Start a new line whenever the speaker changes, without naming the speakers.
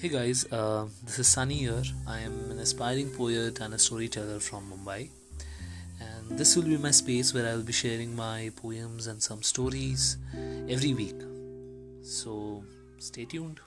Hey guys, uh, this is Sunny here. I am an aspiring poet and a storyteller from Mumbai, and this will be my space where I will be sharing my poems and some stories every week. So stay tuned.